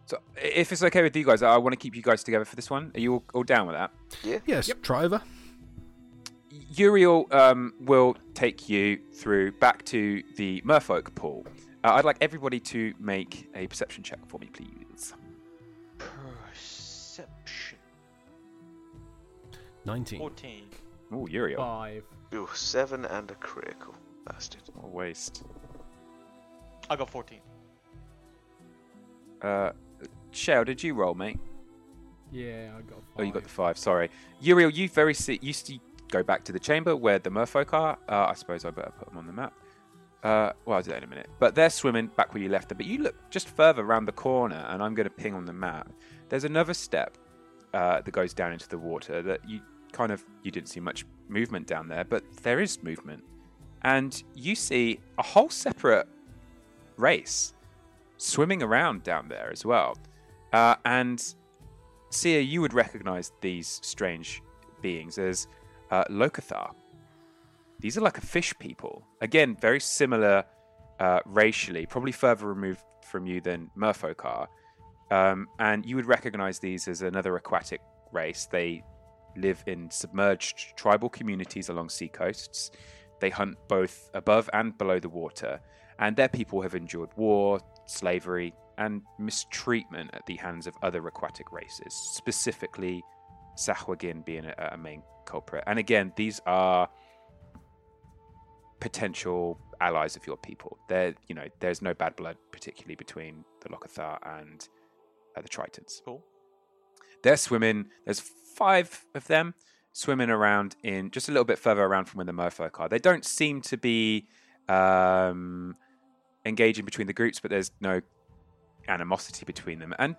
So, if it's okay with you guys, I want to keep you guys together for this one. Are you all, all down with that? Yeah. Yes, Yep. try over. Uriel um, will take you through back to the Merfolk pool. Uh, I'd like everybody to make a perception check for me, please. Perception. 19. 14. Oh, Uriel. Five. Ooh, seven and a critical. Bastard. What a waste. I got 14. Uh, Shell, did you roll, mate? Yeah, I got. Five. Oh, you got the five. Sorry, Uriel. You very see, used to go back to the chamber where the Merfolk are. Uh, I suppose I better put them on the map. Uh, well, I'll do that in a minute. But they're swimming back where you left them. But you look just further around the corner, and I'm going to ping on the map. There's another step uh, that goes down into the water that you kind of you didn't see much movement down there, but there is movement, and you see a whole separate race swimming around down there as well. Uh, and Sia, you would recognize these strange beings as uh, Locathah. These are like a fish people. Again, very similar uh, racially, probably further removed from you than Merfolk are. Um, and you would recognize these as another aquatic race. They live in submerged tribal communities along sea coasts. They hunt both above and below the water. And their people have endured war, slavery, and mistreatment at the hands of other aquatic races, specifically Sahuagin being a, a main culprit. And again, these are potential allies of your people. There, you know, there's no bad blood, particularly between the Locathah and uh, the Tritons. Cool. They're swimming. There's five of them swimming around in just a little bit further around from where the Merfolk are. They don't seem to be um, engaging between the groups, but there's no animosity between them. And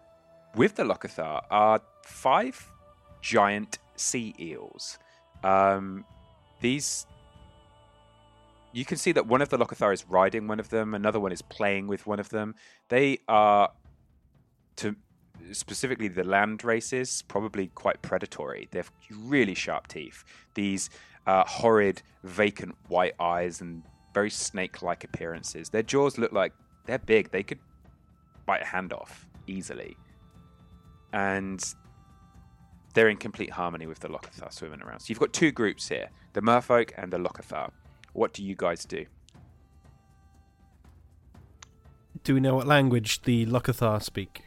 with the Locathah are five giant sea eels. Um, these you can see that one of the Locathah is riding one of them, another one is playing with one of them. They are to specifically the land races probably quite predatory. They have really sharp teeth. These uh, horrid, vacant white eyes and very snake-like appearances. Their jaws look like they're big. They could bite a hand off easily. And they're in complete harmony with the Locathah swimming around. So you've got two groups here the Merfolk and the Locathah. What do you guys do? Do we know what language the Locathah speak?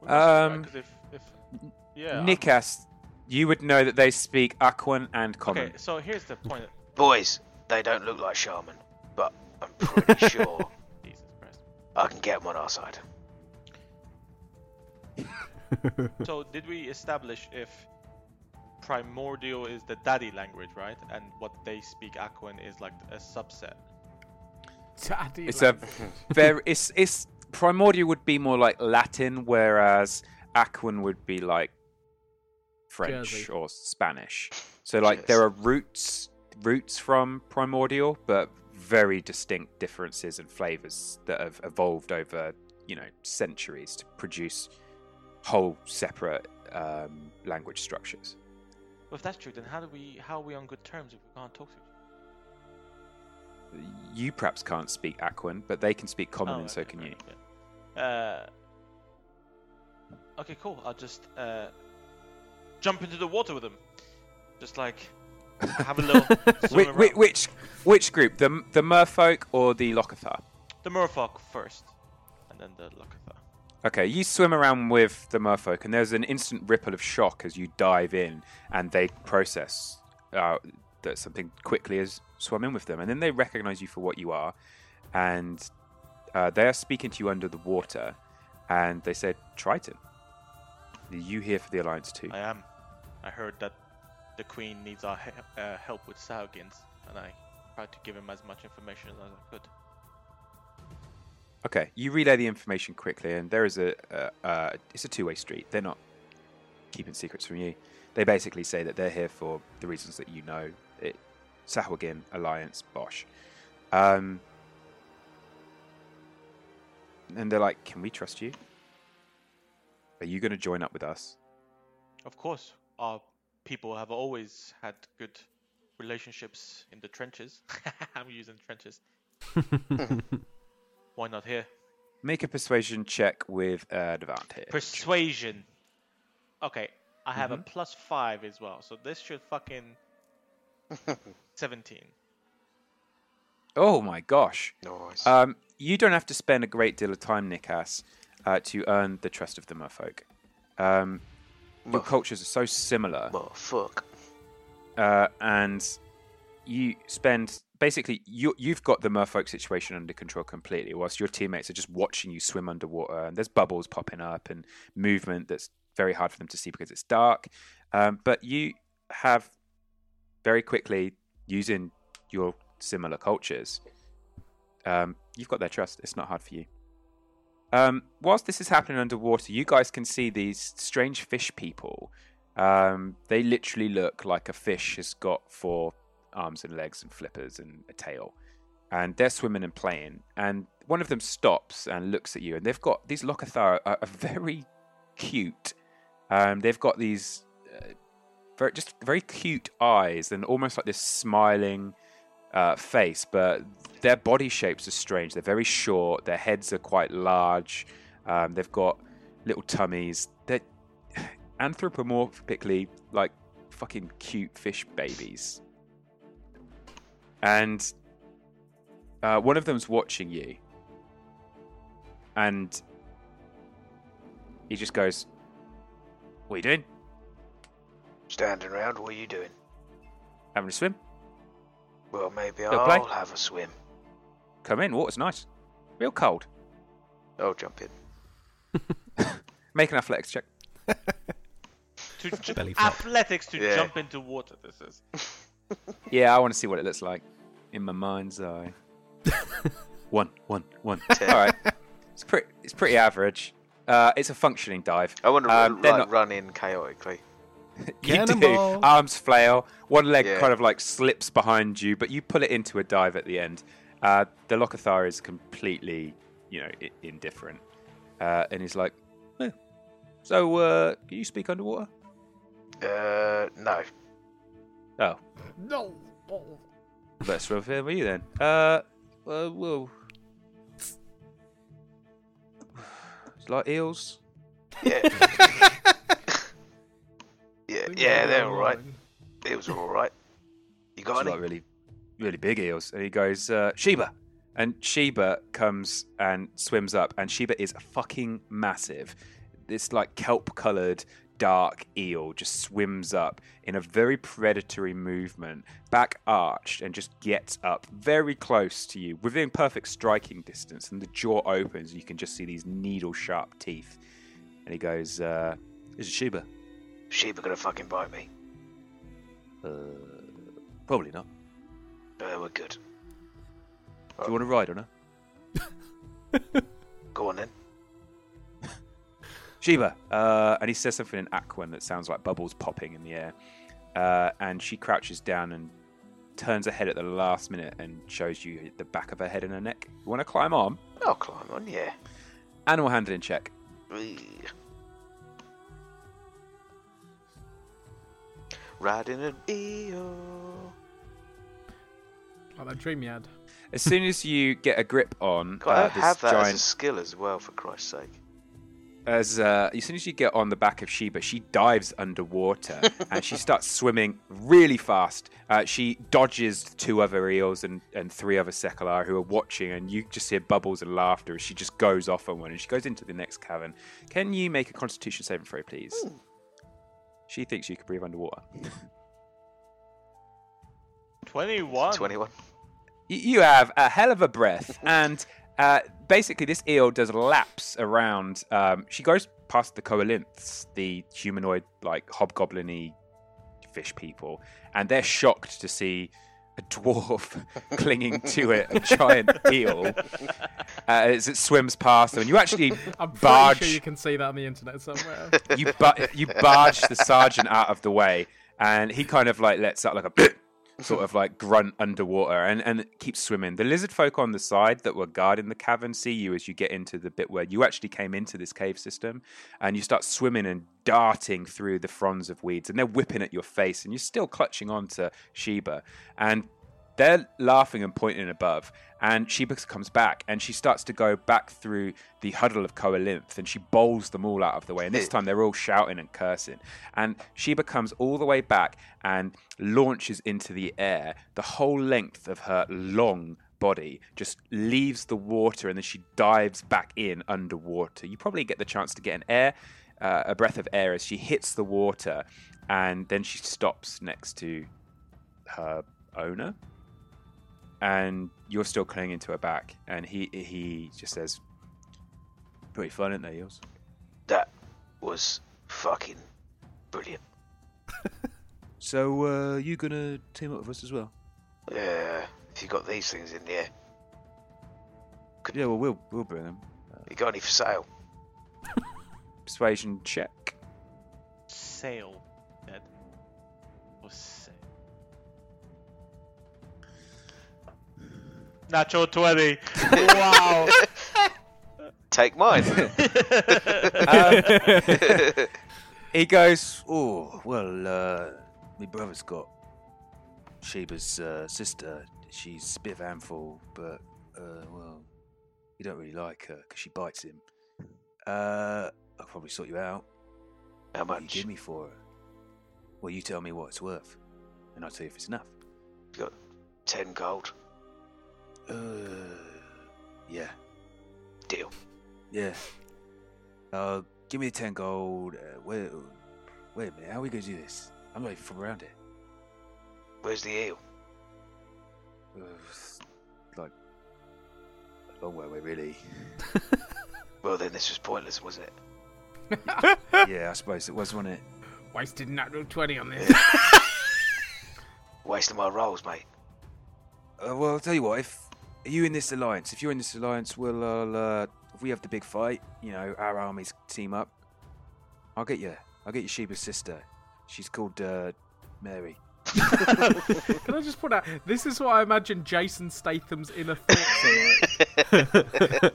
We must try, Um, 'cause if, if, yeah. I'm- Nikas, you would know that they speak Aquan and Common. Okay, so here's the point. Boys, they don't look like shaman, but I'm pretty sure Jesus Christ. I can get them on our side. So did we establish if primordial is the daddy language, right? And what they speak Aquan is like a subset. Daddy It's a very it's it's primordial would be more like Latin, whereas Aquan would be like French Jersey. or Spanish. So like Cheers. there are roots roots from primordial, but very distinct differences and flavors that have evolved over you know centuries to produce whole separate um, language structures. Well, if that's true, then how do we how are we on good terms if we can't talk to each other? You perhaps can't speak Aquan, but they can speak Common, Oh, and so can fair you. yeah. Uh, okay, cool. I'll just uh, jump into the water with them. Just like have a little Which, which, which which group? The the Merfolk or the Locathah? The Merfolk first, and then the Locathah. Okay, you swim around with the Merfolk, and there's an instant ripple of shock as you dive in, and they process uh, that something quickly has swum in with them, and then they recognize you for what you are, and uh, they are speaking to you under the water, and they say, "Triton, are you here for the Alliance too?" I am. I heard that the Queen needs our he- uh, help with Sahuagins, and I tried to give him as much information as I could. Okay, you relay the information quickly, and there is a, uh, uh, it's a two-way street. They're not keeping secrets from you. They basically say that they're here for the reasons that you know. It, Sahuagin, Alliance, Bosch. Um, and they're like, "Can we trust you? Are you going to join up with us?" Of course, our people have always had good relationships in the trenches. I'm using trenches. Why not here? Make a persuasion check with advantage. Persuasion. Okay, I have Mm-hmm. a plus five as well, so this should fucking seventeen. oh my gosh! Nice. Um, you don't have to spend a great deal of time, Nikas, uh, to earn the trust of the Merfolk. Um, your cultures are so similar, well, fuck. uh, and you spend basically you you've got the Merfolk situation under control completely, whilst your teammates are just watching you swim underwater, and there's bubbles popping up and movement that's very hard for them to see because it's dark. Um, but you have very quickly using your similar cultures. Um, you've got their trust. It's not hard for you. Um, whilst this is happening underwater, you guys can see these strange fish people. Um, they literally look like a fish has got four arms and legs and flippers and a tail. And they're swimming and playing. And one of them stops and looks at you. And they've got these Locathah are, are very cute. Um, they've got these uh, very, just very cute eyes and almost like this smiling uh, face, but their body shapes are strange. They're very short. Their heads are quite large. Um, they've got little tummies. They're anthropomorphically like fucking cute fish babies. And uh, one of them's watching you, and he just goes, "What are you doing? Standing around, what are you doing? Having a swim? Well, maybe Go I'll play. have a swim. Come in. Water's nice. Real cold. I'll jump in. Make an athletics check." To ju- Belly flop. athletics to Yeah. jump into water. This is. Yeah, I want to see what it looks like in my mind's eye. one, one, one. Ten. All right, it's pretty. It's pretty average. Uh, it's a functioning dive. I want to Um, they're like, not- run in chaotically. You do. Arms flail. One leg Yeah. kind of like slips behind you, but you pull it into a dive at the end. Uh, the Locathah is completely, you know, I- indifferent, uh, and he's like, "Eh, "So, uh, can you speak underwater?" Uh, no. Oh, No. Let's swim with you then. Uh, uh well, you like eels? Yeah. yeah, they're they're all right. online. It was all right. You got It's any? like really, really big eels. And he goes, uh, Sheba. And Sheba comes and swims up, and Sheba is fucking massive. This like kelp coloured dark eel just swims up in a very predatory movement, back arched, and just gets up very close to you, within perfect striking distance. And the jaw opens, and you can just see these needle sharp teeth. And he goes, uh, Is it Sheba? Sheba gonna fucking bite me. Uh, probably not. Uh, we're good. Do you want to ride on her? Go on then. Sheba, uh, and he says something in Aquan that sounds like bubbles popping in the air. Uh, and she crouches down and turns her head at the last minute and shows you the back of her head and her neck. You want to climb on? I'll climb on, yeah. Animal handling check. Riding an eel. Like that dream you had. As soon as you get a grip on God, uh, I have this that as a giant, skill as well, for Christ's sake. as uh, as soon as you get on the back of Sheba, she dives underwater and she starts swimming really fast. Uh, she dodges two other eels and, and three other secula who are watching, and you just hear bubbles and laughter as she just goes off on one and she goes into the next cavern. Can you make a Constitution saving throw, please? She thinks you can breathe underwater. 21. 21. You have a hell of a breath and uh, basically this eel does laps around um, she goes past the koalinths the humanoid like hobgoblin fish people and they're shocked to see a dwarf clinging to it a giant eel uh, as it swims past them and you actually I'm barge sure you can see that on the internet somewhere. you you barge the sergeant out of the way, and he kind of like lets out like a sort of like grunt underwater and and keeps swimming. The lizard folk on the side that were guarding the cavern see you as you get into the bit where you actually came into this cave system, and you start swimming and darting through the fronds of weeds, and they're whipping at your face, and you're still clutching on to Sheba, and they're laughing and pointing above, and Sheba comes back and she starts to go back through the huddle of Koalinth and she bowls them all out of the way. And this time they're all shouting and cursing. And Sheba comes all the way back and launches into the air. The whole length of her long body just leaves the water and then she dives back in underwater. You probably get the chance to get an air, uh, a breath of air as she hits the water and then she stops next to her owner and you're still clinging to her back, and he he just says, "Pretty fun, isn't they, Eels?" That was fucking brilliant. So, uh, you gonna team up with us as well? Yeah, if you got these things in there, Yeah, well, we'll we'll bring them. you got any for sale? Persuasion check. Sail. Natural 20. wow. Take mine. He goes, "Oh, well, uh, my brother's got Sheba's uh, sister. She's a bit of a handful, but uh, well, you don't really like her because she bites him. Uh, I'll probably sort you out. How What do you much? give me for her? Well, you tell me what it's worth, and I'll tell you if it's enough. You got ten gold. Uh, yeah, Deal. yeah. Uh, give me the ten gold. Uh, wait, wait a minute. How are we gonna do this? I'm not even from around here. Where's the eel? Uh, like a long way away, really. Well, then this was pointless, was it? yeah, I suppose it was, wasn't it? Wasted natural 20 on this. Wasting my rolls, mate. Uh, well, I'll tell you what. If are you in this alliance, if you're in this alliance, we'll uh, if we have the big fight, you know, our armies team up. I'll get you. I'll get you Sheba's sister. She's called uh, Mary. Can I just point out, this is what I imagine Jason Statham's inner thoughts are like.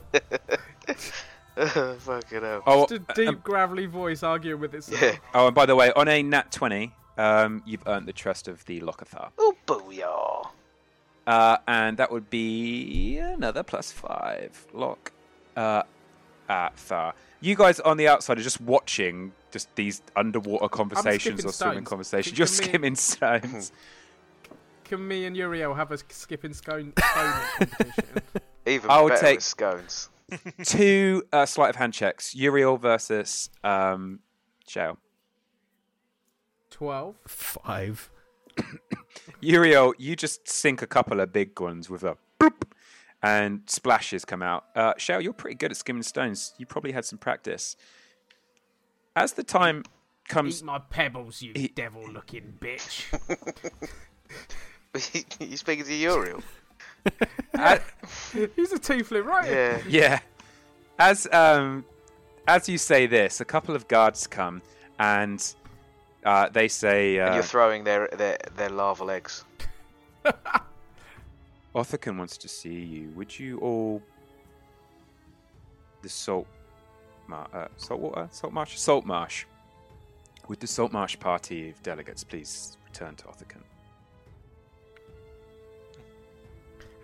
Fucking hell. Oh, Just a deep, gravelly voice arguing with itself. Yeah. oh, and by the way, on a nat twenty, um, you've earned the trust of the Locathah. Oh, booyah. Uh, and that would be another plus five. Lock. Uh, at Thar. You guys on the outside are just watching just these underwater conversations or swimming stones. conversations. Can- You're can me- skimming stones. Can me and Uriel have a skipping scone, stone competition? Even I'll better take- with scones. Two uh, sleight of hand checks. Uriel versus um, Shale. Twelve. Five. Uriel, you just sink a couple of big ones with a boop, and splashes come out. Uh, Shale, you're pretty good at skimming stones. You probably had some practice. As the time comes, Eat my pebbles, you He- devil-looking bitch. you speaking to Uriel? a- He's a tiefling, right? Yeah. yeah, as um, as you say this, a couple of guards come and uh, they say, and uh, you're throwing their their their larval eggs. Othokent wants to see you. Would you all the salt mar- uh, salt water salt marsh salt marsh would the salt marsh party of delegates please return to Othokent?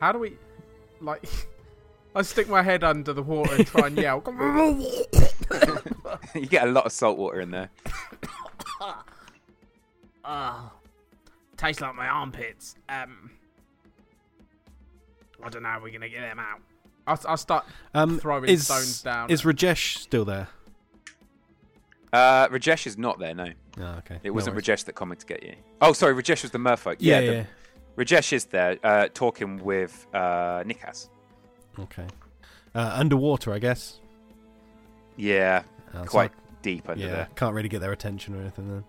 How do we, like, I stick my head under the water and try and yell. you get a lot of salt water in there. Oh, tastes like my armpits. Um, I don't know how we're gonna get them out. I'll, I'll start Um, throwing is, stones down. Is Rajesh still there? Uh, Rajesh is not there. No, Oh, okay. it No wasn't worries. Rajesh that commented to get you. Oh, sorry, Rajesh was the merfolk. Yeah, Yeah, yeah. Rajesh is there uh, talking with uh, Nikas. Okay. Uh, underwater, I guess. Yeah, Uh, so quite I- deep under yeah, there. can't really get their attention or anything then.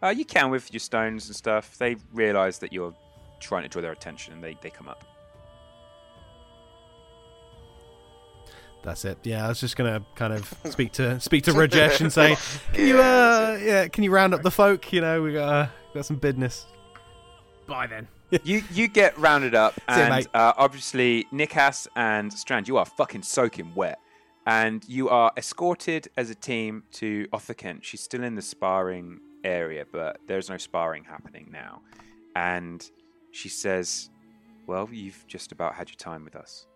Uh, you can with your stones and stuff. They realise that you're trying to draw their attention, and they, they come up. That's it. Yeah, I was just gonna kind of speak to speak to Rajesh and say, "Can you, uh, yeah, can you round up the folk? You know, we got uh, got some business." Bye then. you you get rounded up, and mate. uh, obviously Nikas and Strand, you are fucking soaking wet, and you are escorted as a team to Othokent. She's still in the sparring area, but there's no sparring happening now. And she says, "Well, you've just about had your time with us.